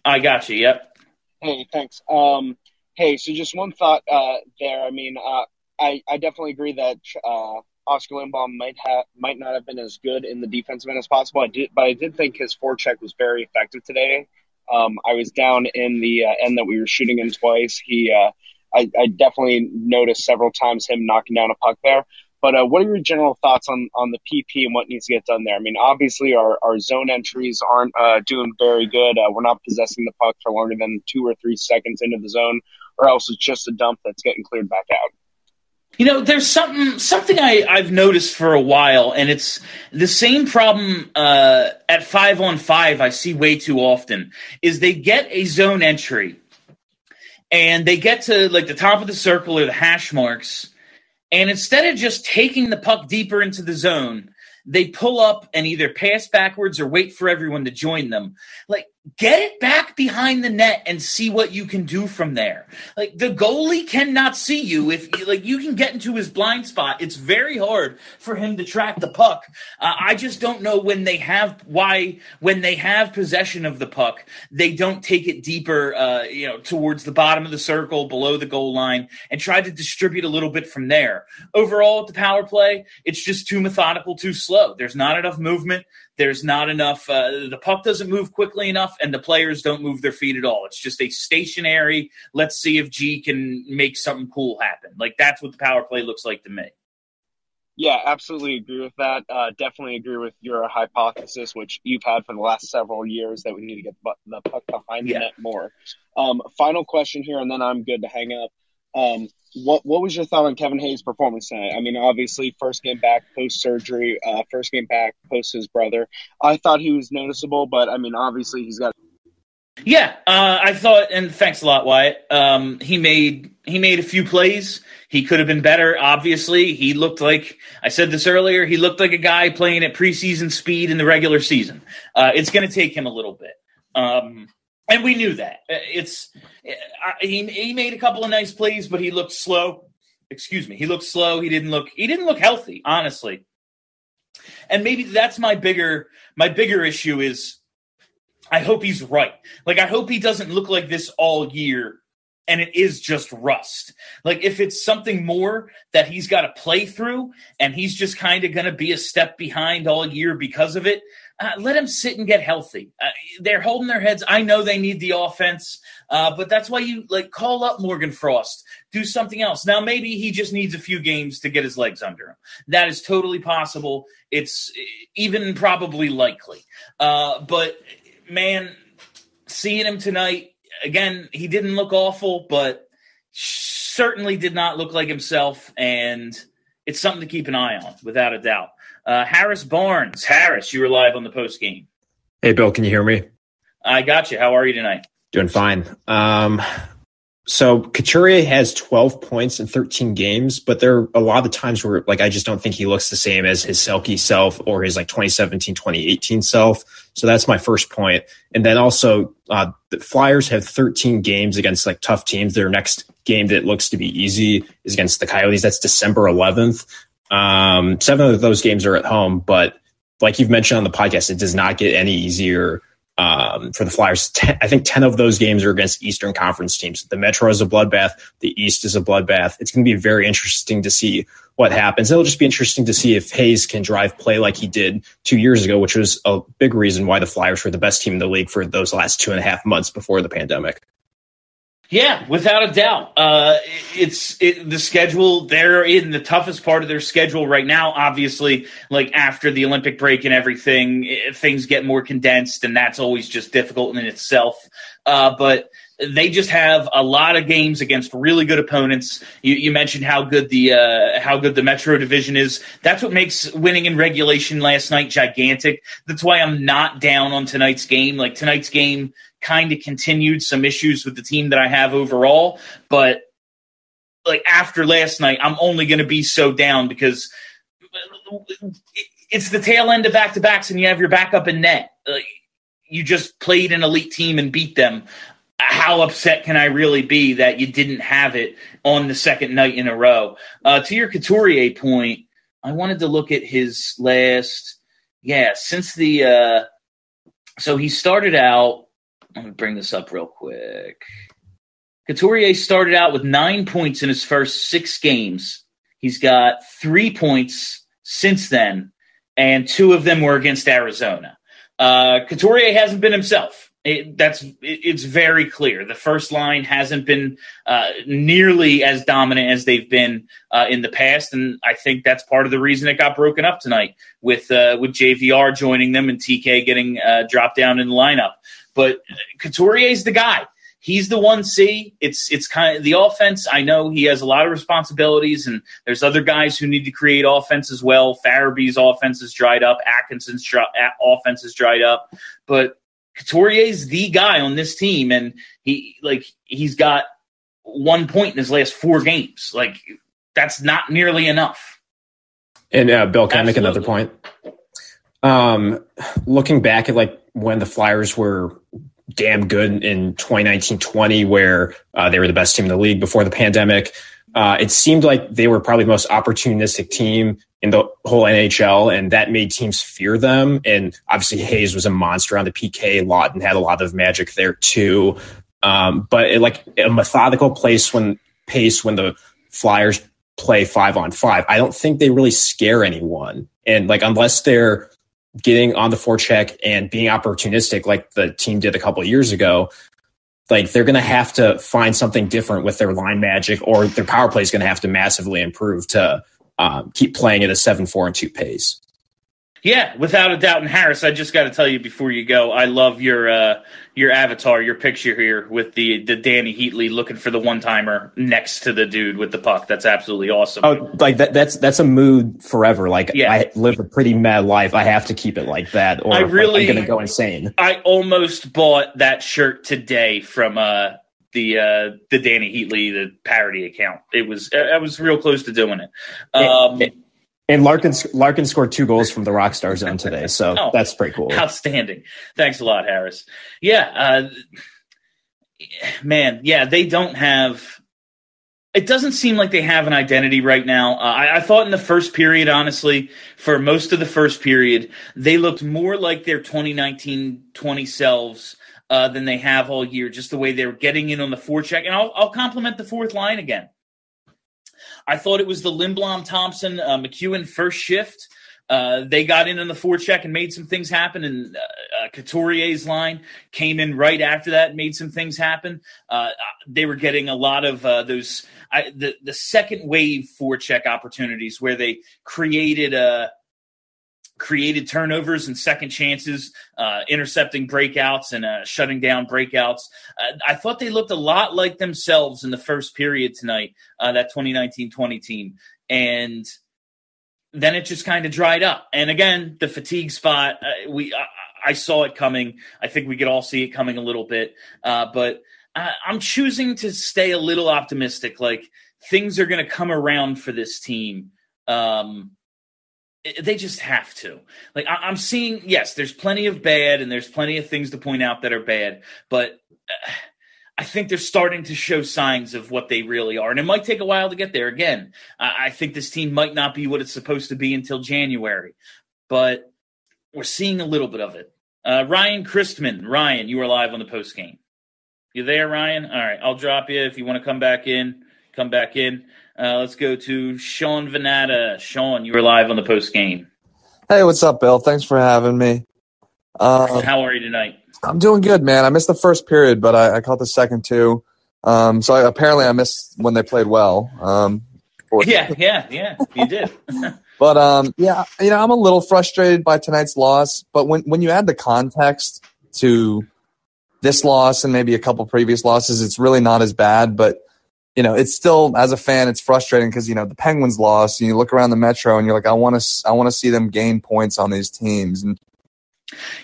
I got you. Yep. Hey, thanks. Um, hey, so just one thought uh, there. I mean, uh, I I definitely agree that uh, Oscar Lindblom might have might not have been as good in the defensive end as possible. I did, but I did think his forecheck was very effective today. Um, I was down in the uh, end that we were shooting him twice. He, uh, I, I, definitely noticed several times him knocking down a puck there. But uh, what are your general thoughts on, on the PP and what needs to get done there? I mean, obviously our, our zone entries aren't uh, doing very good. Uh, we're not possessing the puck for longer than two or three seconds into the zone, or else it's just a dump that's getting cleared back out. You know, there's something something I, I've noticed for a while, and it's the same problem uh, at five on five. I see way too often is they get a zone entry, and they get to like the top of the circle or the hash marks, and instead of just taking the puck deeper into the zone, they pull up and either pass backwards or wait for everyone to join them. Like get it back behind the net and see what you can do from there. Like the goalie cannot see you if like you can get into his blind spot. It's very hard for him to track the puck. Uh, I just don't know when they have why when they have possession of the puck, they don't take it deeper uh, you know towards the bottom of the circle below the goal line and try to distribute a little bit from there. Overall at the power play, it's just too methodical, too slow. There's not enough movement. There's not enough. Uh, the puck doesn't move quickly enough, and the players don't move their feet at all. It's just a stationary. Let's see if G can make something cool happen. Like that's what the power play looks like to me. Yeah, absolutely agree with that. Uh, definitely agree with your hypothesis, which you've had for the last several years, that we need to get the puck behind the yeah. net more. Um, final question here, and then I'm good to hang up. Um, what what was your thought on Kevin Hayes' performance tonight? I mean, obviously, first game back post surgery, uh, first game back post his brother. I thought he was noticeable, but I mean, obviously, he's got. Yeah, uh, I thought, and thanks a lot, Wyatt. Um, he made he made a few plays. He could have been better. Obviously, he looked like I said this earlier. He looked like a guy playing at preseason speed in the regular season. Uh, it's going to take him a little bit. Um, and we knew that. Uh, it's he he made a couple of nice plays, but he looked slow. Excuse me, he looked slow. He didn't look he didn't look healthy, honestly. And maybe that's my bigger my bigger issue is I hope he's right. Like I hope he doesn't look like this all year and it is just rust. Like if it's something more that he's got to play through and he's just kind of going to be a step behind all year because of it, uh, let him sit and get healthy. Uh, they're holding their heads. I know they need the offense, uh, but that's why you like call up Morgan Frost, do something else. Now maybe he just needs a few games to get his legs under him. That is totally possible. It's even probably likely. Uh, but man, seeing him tonight again, he didn't look awful, but certainly did not look like himself, and it's something to keep an eye on, without a doubt. Uh, Harris Barnes, Harris, you were live on the post game. Hey, Bill, can you hear me? I got you. How are you tonight? Doing fine. Um, so Couturier has 12 points in 13 games, but there are a lot of times where like I just don't think he looks the same as his Selke self or his like 2017, 2018 self. So that's my first point. And then also uh, the Flyers have 13 games against like tough teams. Their next game that looks to be easy is against the Coyotes. That's December 11th. Um, seven of those games are at home, but like you've mentioned on the podcast, it does not get any easier um, for the Flyers. Ten, I think 10 of those games are against Eastern Conference teams. The Metro is a bloodbath. The East is a bloodbath. It's going to be very interesting to see what happens. It'll just be interesting to see if Hayes can drive play like he did two years ago, which was a big reason why the Flyers were the best team in the league for those last two and a half months before the pandemic. Yeah, without a doubt. Uh, it's it, the schedule. They're in the toughest part of their schedule right now. Obviously, like after the Olympic break and everything, it, things get more condensed, and that's always just difficult in itself. Uh, but they just have a lot of games against really good opponents. You, you mentioned how good the uh, how good the Metro Division is. That's what makes winning in regulation last night gigantic. That's why I'm not down on tonight's game. Like tonight's game kind of continued some issues with the team that I have overall. But like after last night, I'm only going to be so down because it's the tail end of back to backs, and you have your backup in net. Like, you just played an elite team and beat them. How upset can I really be that you didn't have it on the second night in a row? Uh, to your Couturier point, I wanted to look at his last, yeah, since the, uh, so he started out let me bring this up real quick. Couturier started out with nine points in his first six games. He's got three points since then, and two of them were against Arizona. Uh, Couturier hasn't been himself. It, that's it, it's very clear. The first line hasn't been uh, nearly as dominant as they've been uh, in the past, and I think that's part of the reason it got broken up tonight with uh, with JVR joining them and TK getting uh, dropped down in the lineup. But Couturier's the guy. He's the one C. It's it's kind of the offense. I know he has a lot of responsibilities, and there's other guys who need to create offense as well. Farabee's offense is dried up. Atkinson's dry, offense is dried up, but Couturier's the guy on this team, and he like he's got one point in his last four games. Like that's not nearly enough. And uh, Bill, can Absolutely. I make another point? Um, looking back at like when the Flyers were damn good in 2019-20, where uh, they were the best team in the league before the pandemic. Uh, it seemed like they were probably the most opportunistic team in the whole NHL, and that made teams fear them. And obviously, Hayes was a monster on the PK lot and had a lot of magic there too. Um, but it, like a methodical place when pace when the Flyers play five on five, I don't think they really scare anyone. And like unless they're getting on the forecheck and being opportunistic like the team did a couple years ago, like they're going to have to find something different with their line magic or their power play is going to have to massively improve to um, keep playing at a seven four and two pace. Yeah, without a doubt. And Harris, I just got to tell you before you go, I love your uh, your avatar, your picture here with the the Dany Heatley looking for the one timer next to the dude with the puck. That's absolutely awesome. Oh, like that, that's that's a mood forever. Like yeah. I live a pretty mad life. I have to keep it like that, or I really, I'm going to go insane. I almost bought that shirt today from uh, the uh, the Dany Heatley the parody account. It was I was real close to doing it. Um, it, and Larkin Larkin scored two goals from the Rockstar Zone today, so [laughs] oh, that's pretty cool. Outstanding. Thanks a lot, Harris. Yeah, uh, man. Yeah, they don't have. It doesn't seem like they have an identity right now. Uh, I, I, thought in the first period, honestly, for most of the first period, they looked more like their 2019-20 selves uh, than they have all year. Just the way they were getting in on the forecheck, and I'll, I'll compliment the fourth line again. I thought it was the Lindblom Thompson uh, MacEwen first shift. Uh, they got in on the forecheck and made some things happen. And uh, uh, Couturier's line came in right after that, and made some things happen. Uh, they were getting a lot of uh, those I, the the second wave forecheck opportunities where they created a created turnovers and second chances, uh, intercepting breakouts and uh, shutting down breakouts. Uh, I thought they looked a lot like themselves in the first period tonight, uh, that 2019 20 team. And then it just kind of dried up. And again, the fatigue spot, uh, we I, I, saw it coming. I think we could all see it coming a little bit. Uh, but I'm choosing to stay a little optimistic. Like things are going to come around for this team. Um, they just have to. Like I, am seeing, yes, there's plenty of bad, and there's plenty of things to point out that are bad, but uh, I think they're starting to show signs of what they really are, and it might take a while to get there. Again, I, I think this team might not be what it's supposed to be until January, but we're seeing a little bit of it. Uh, Ryan Christman, Ryan, you are live on the post game. You there, Ryan? All right, I'll drop you if you want to come back in. Come back in. Uh, let's go to Sean Venata. Sean, you were live on the post game. Hey, what's up, Bill? Thanks for having me. Um, How are you tonight? I'm doing good, man. I missed the first period, but I, I caught the second two. Um, so I, apparently I missed when they played well. Um, [laughs] yeah, yeah, yeah, you did. [laughs] but um, yeah, you know, I'm a little frustrated by tonight's loss. But when when you add the context to this loss and maybe a couple previous losses, it's really not as bad. But you know, it's still as a fan, it's frustrating because you know the Penguins lost, and you look around the Metro, and you're like, I want to, I want to see them gain points on these teams, and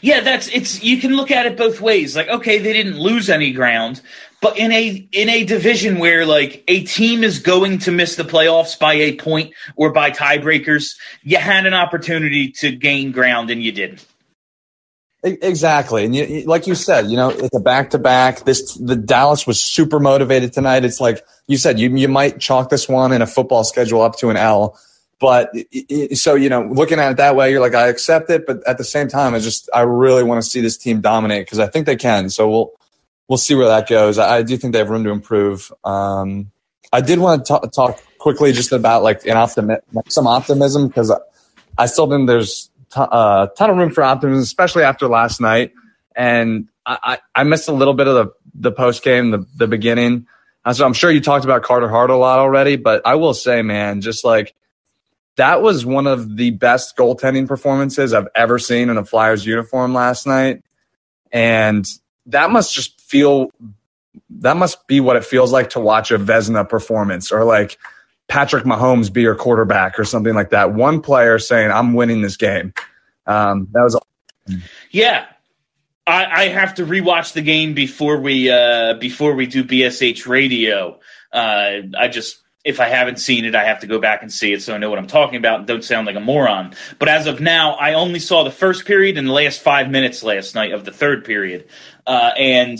yeah, that's it's. You can look at it both ways. Like, okay, they didn't lose any ground, but in a in a division where like a team is going to miss the playoffs by a point or by tiebreakers, you had an opportunity to gain ground and you didn't. Exactly, and you, like you said, you know, it's a back to back. This the Dallas was super motivated tonight. It's like you said, you you might chalk this one in a football schedule up to an L, but so you know, looking at it that way, you're like, I accept it, but at the same time, I just I really want to see this team dominate because I think they can. So we'll we'll see where that goes. I, I do think they have room to improve. Um, I did want to talk, talk quickly just about like an optimi- some optimism because I still think there's t- uh, ton of room for optimism, especially after last night. And I, I, I missed a little bit of the the post game, the the beginning. So I'm sure you talked about Carter Hart a lot already, but I will say, man, just like that was one of the best goaltending performances I've ever seen in a Flyers uniform last night. And that must just feel that must be what it feels like to watch a Vezina performance or like Patrick Mahomes be your quarterback or something like that. One player saying, I'm winning this game. Um, that was Yeah. I, I have to rewatch the game before we uh, before we do BSH radio. Uh, I just if I haven't seen it, I have to go back and see it so I know what I'm talking about and don't sound like a moron. But as of now, I only saw the first period and the last five minutes last night of the third period, uh, and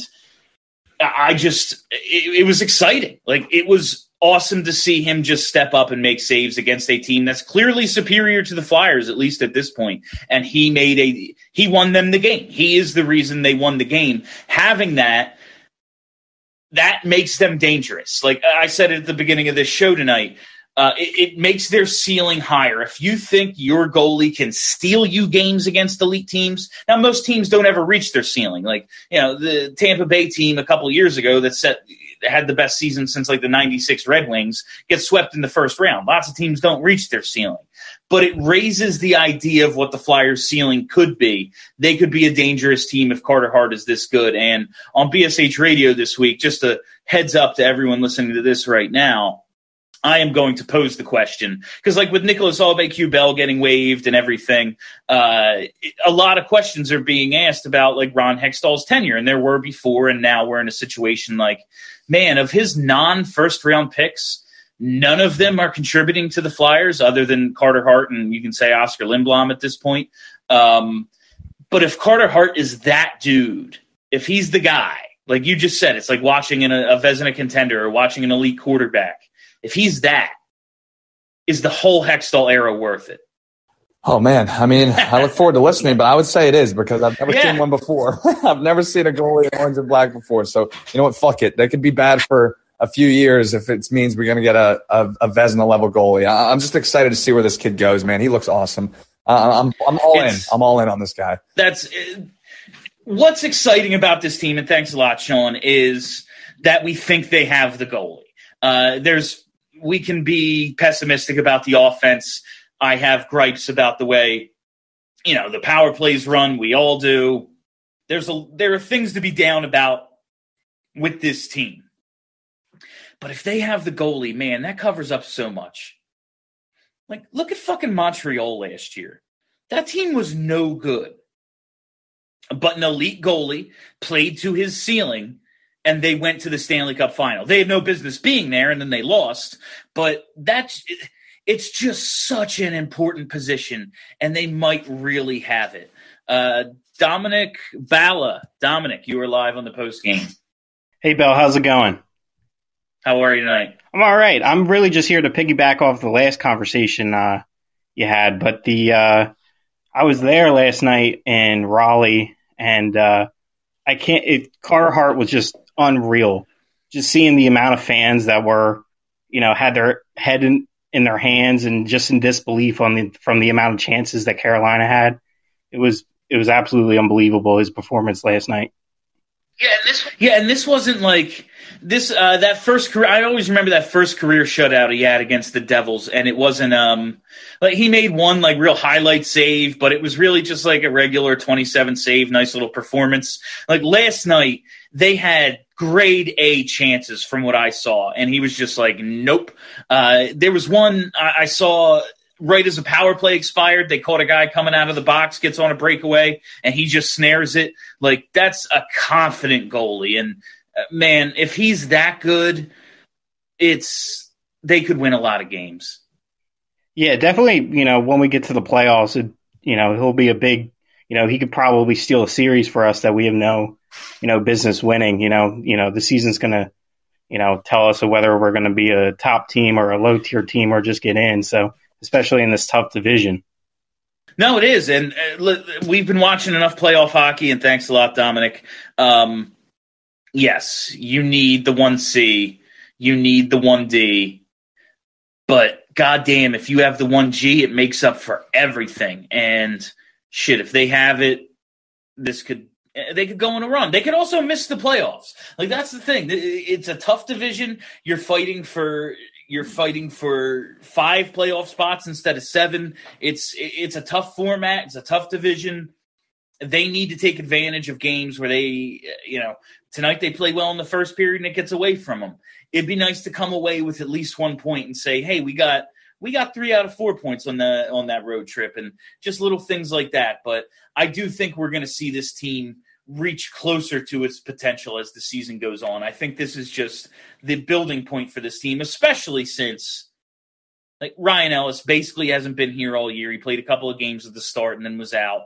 I just it, it was exciting. Like it was awesome to see him just step up and make saves against a team that's clearly superior to the Flyers, at least at this point. And he made a he won them the game. He is the reason they won the game. Having that that makes them dangerous. Like I said at the beginning of this show tonight, uh, it, it, makes their ceiling higher. If you think your goalie can steal you games against elite teams, now most teams don't ever reach their ceiling. Like you know the Tampa Bay team a couple years ago that set had the best season since like the '96 Red Wings gets swept in the first round. Lots of teams don't reach their ceiling, but it raises the idea of what the Flyers' ceiling could be. They could be a dangerous team if Carter Hart is this good. And on BSH Radio this week, just a heads up to everyone listening to this right now I am going to pose the question because, like with Nicolas Aube-Kubel getting waived and everything, uh, a lot of questions are being asked about like Ron Hextall's tenure, and there were before, and now we're in a situation like, man, of his non-first round picks, none of them are contributing to the Flyers other than Carter Hart and you can say Oskar Lindblom at this point. Um, but if Carter Hart is that dude, if he's the guy, like you just said, it's like watching an, a Vezina contender or watching an elite quarterback if he's that, is the whole Hextall era worth it? Oh man, I mean, I look forward to listening, but I would say it is because I've never yeah. seen one before. [laughs] I've never seen a goalie in orange and black before. So you know what? Fuck it. That could be bad for a few years if it means we're going to get a, a, a Vezina level goalie. I, am just excited to see where this kid goes, man. He looks awesome. Uh, I'm I'm all it's, in. I'm all in on this guy. That's uh, what's exciting about this team, and thanks a lot, Sean. Is that we think they have the goalie. Uh, there's we can be pessimistic about the offense. I have gripes about the way, you know, the power plays run. We all do. There's a there are things to be down about with this team. But if they have the goalie, man, that covers up so much. Like, look at fucking Montreal last year. That team was no good. But an elite goalie played to his ceiling and they went to the Stanley Cup final. They had no business being there and then they lost, but that's it's just such an important position and they might really have it. Uh, Dominic Bala, Dominic, you were live on the post game. Hey Bill, how's it going? How are you tonight? I'm all right. I'm really just here to piggyback off the last conversation uh, you had, but the uh, I was there last night in Raleigh, and uh, I can't. It, Carter Hart was just unreal. Just seeing the amount of fans that were, you know, had their head in, in their hands and just in disbelief on the from the amount of chances that Carolina had. It was it was absolutely unbelievable his performance last night. Yeah, and this yeah, and this wasn't like this uh, that first career. I always remember that first career shutout he had against the Devils, and it wasn't um like he made one like real highlight save, but it was really just like a regular twenty seven save, nice little performance. Like last night, they had grade A chances from what I saw, and he was just like, nope. Uh, there was one I, I saw right as a power play expired, they caught a guy coming out of the box, gets on a breakaway, and he just snares it. Like that's a confident goalie, and uh, man, if he's that good, it's they could win a lot of games. Yeah, definitely. You know, when we get to the playoffs, it, you know, he'll be a big. You know, he could probably steal a series for us that we have no you know, business winning. You know, you know, the season's to, you know, tell us whether we're to be a top team or a low tier team or just get in. So, especially in this tough division. No, it is, and uh, we've been watching enough playoff hockey. And thanks a lot, Dominic. Um, yes, you need the one C, you need the one D. but goddamn, if you have the one G, it makes up for everything. And shit, if they have it, this could they could go on a run. They could also miss the playoffs. Like that's the thing. It's a tough division. You're fighting for you're fighting for five playoff spots instead of seven. It's it's a tough format. It's a tough division. They need to take advantage of games where they, you know, tonight they play well in the first period and it gets away from them. It'd be nice to come away with at least one point and say, "Hey, we got we got three out of four points on the on that road trip," and just little things like that. But I do think we're going to see this team reach closer to its potential as the season goes on. I think this is just the building point for this team, especially since like Ryan Ellis basically hasn't been here all year. He played a couple of games at the start and then was out.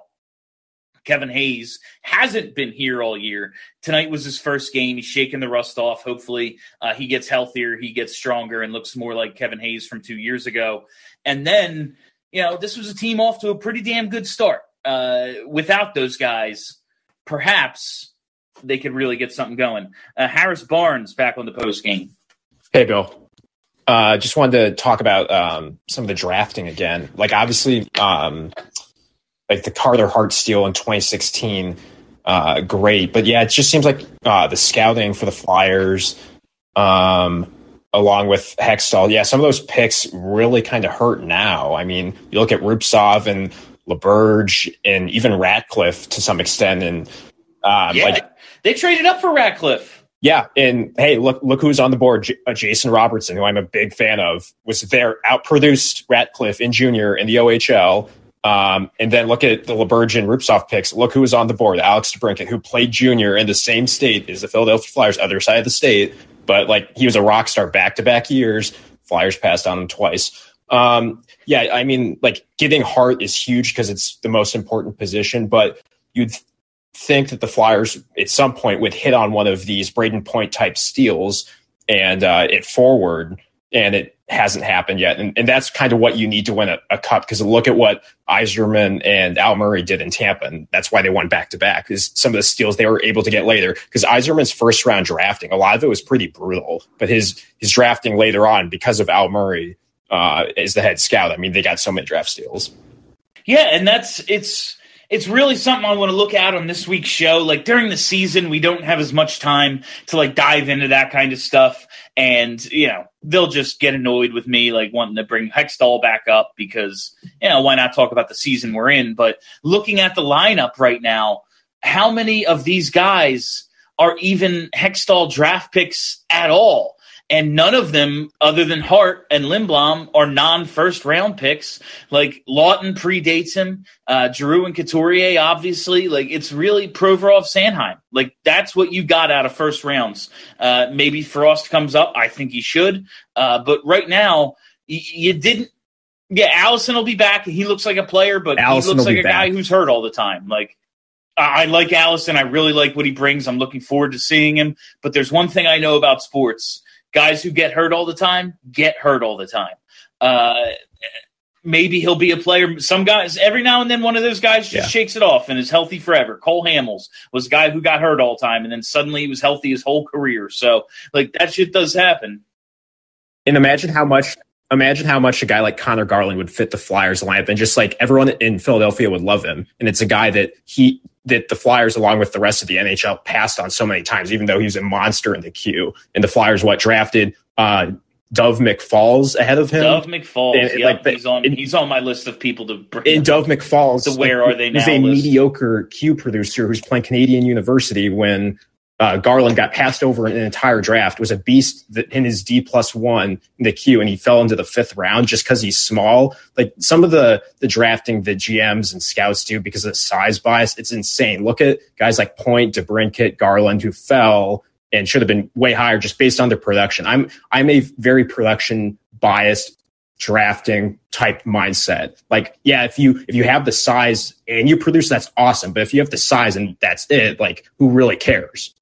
Kevin Hayes hasn't been here all year. Tonight was his first game. He's shaking the rust off. Hopefully, uh, he gets healthier, he gets stronger, and looks more like Kevin Hayes from two years ago. And then, you know, this was a team off to a pretty damn good start. Uh, without those guys, perhaps they could really get something going. Uh, Harris Barnes back on the post game. Hey, Bill. Uh, just wanted to talk about um, some of the drafting again. Like, obviously, um, like the Carter Hart steal in 2016, uh, great. But yeah, it just seems like uh, the scouting for the Flyers, um, along with Hextall, yeah, some of those picks really kind of hurt now. I mean, you look at Rubtsov and Laberge and even Ratcliffe to some extent, and um, yeah, like they traded up for Ratcliffe. Yeah, and hey, look look who's on the board. J- uh, Jason Robertson, who I'm a big fan of, was there, outproduced Ratcliffe in junior in the OHL. Um, and then look at the Laberge and Rubtsov picks. Look who was on the board. Alex DeBrincat, who played junior in the same state as the Philadelphia Flyers, other side of the state. But like he was a rock star back to back years. Flyers passed on him twice. Um, yeah, I mean, like getting Hart is huge because it's the most important position, but you'd think that the Flyers at some point would hit on one of these Brayden Point type steals and uh, it forward, and it hasn't happened yet. And, and that's kind of what you need to win a, a cup because look at what Yzerman and Al Murray did in Tampa, and that's why they won back to back. Is some of the steals they were able to get later because Yzerman's first round drafting, a lot of it was pretty brutal, but his his drafting later on because of Al Murray uh, as the head scout. I mean, they got so many draft steals. Yeah, and that's it's it's really something I want to look at on this week's show. Like during the season, we don't have as much time to like dive into that kind of stuff, and you know they'll just get annoyed with me like wanting to bring Hextall back up because you know why not talk about the season we're in? But looking at the lineup right now, how many of these guys are even Hextall draft picks at all? And none of them, other than Hart and Lindblom, are non-first round picks. Like Laughton predates him, uh, Giroux and Couturier, obviously. Like it's really Provorov, Sanheim. Like that's what you got out of first rounds. Uh, maybe Frost comes up. I think he should, uh, but right now y- you didn't. Yeah, Allison will be back. He looks like a player, but Allison he looks like a guy who's hurt all the time. Like I like Allison. I really like what he brings. I'm looking forward to seeing him. But there's one thing I know about sports guys who get hurt all the time get hurt all the time. Uh, maybe he'll be a player. Some guys, every now and then, one of those guys just Yeah. shakes it off and is healthy forever. Cole Hamels was a guy who got hurt all the time, and then suddenly he was healthy his whole career. So, like, that shit does happen. And imagine how much imagine how much a guy like Conor Garland would fit the Flyers lineup and just like everyone in Philadelphia would love him. And it's a guy that he that the Flyers, along with the rest of the NHL, passed on so many times, even though he was a monster in the Q. And the Flyers what drafted uh Dove McFalls ahead of him. Dove McFalls, And, yep, like, the- he's on. and- he's on my list of people to bring. in Dove McFalls, The Where Are They Now a list. mediocre Q producer who's playing Canadian University when uh, Garland got passed over in an entire draft. Was a beast in his D plus one in the Q, and he fell into the fifth round just because he's small. Like some of the the drafting that GMs and scouts do because of the size bias, it's insane. Look at guys like Point, DeBrincat, Garland, who fell and should have been way higher just based on their production. I'm I'm a very production biased drafting type mindset. Like, yeah, if you if you have the size and you produce, that's awesome. But if you have the size and that's it, like, who really cares?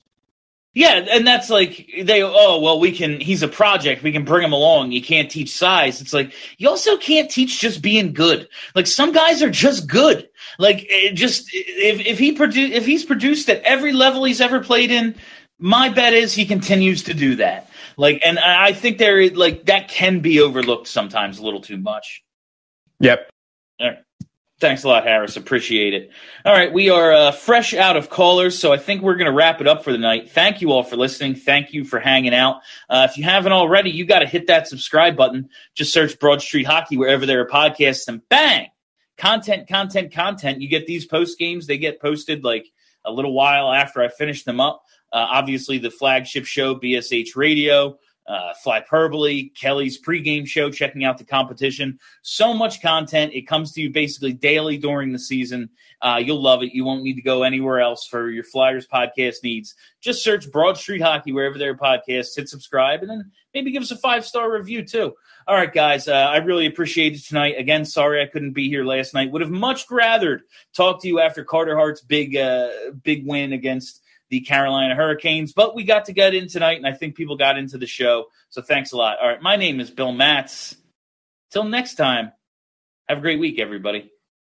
Yeah, and that's like they oh well we can he's a project we can bring him along you can't teach size it's like you also can't teach just being good like some guys are just good like it just if if he produ- if he's produced at every level he's ever played in My bet is he continues to do that. Like, and I think there, like, that can be overlooked sometimes a little too much. Yep. All right. Thanks a lot, Harris. Appreciate it. All right, we are uh, fresh out of callers, so I think we're going to wrap it up for the night. Thank you all for listening. Thank you for hanging out. Uh, if you haven't already, you got to hit that subscribe button. Just search Broad Street Hockey wherever there are podcasts, and bang, content, content, content. You get these post games; they get posted like a little while after I finish them up. Uh, obviously, the flagship show, BSH Radio uh, Flyperbole, Kelly's pregame show, checking out the competition. So much content. It comes to you basically daily during the season. Uh, you'll love it. You won't need to go anywhere else for your Flyers podcast needs. Just search Broad Street Hockey wherever there are hit subscribe, and then maybe give us a five star review too. All right, guys, uh, I really appreciate it tonight. Again, sorry I couldn't be here last night. Would have much rather talk to you after Carter Hart's big, uh, big win against the Carolina Hurricanes. But we got to get in tonight, and I think people got into the show. So thanks a lot. All right, my name is Bill Matz. Till next time, have a great week, everybody.